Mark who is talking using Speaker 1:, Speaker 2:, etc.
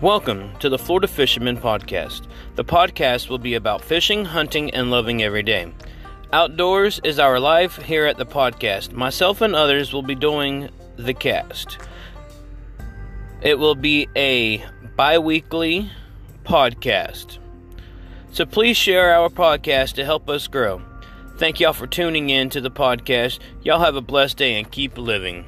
Speaker 1: Welcome to the Florida Fisherman Podcast. The podcast will be about fishing, hunting, and loving every day. Outdoors is our life here at the podcast. Myself and others will be doing the cast. It will be a bi weekly podcast. So please share our podcast to help us grow. Thank y'all for tuning in to the podcast. Y'all have a blessed day and keep living.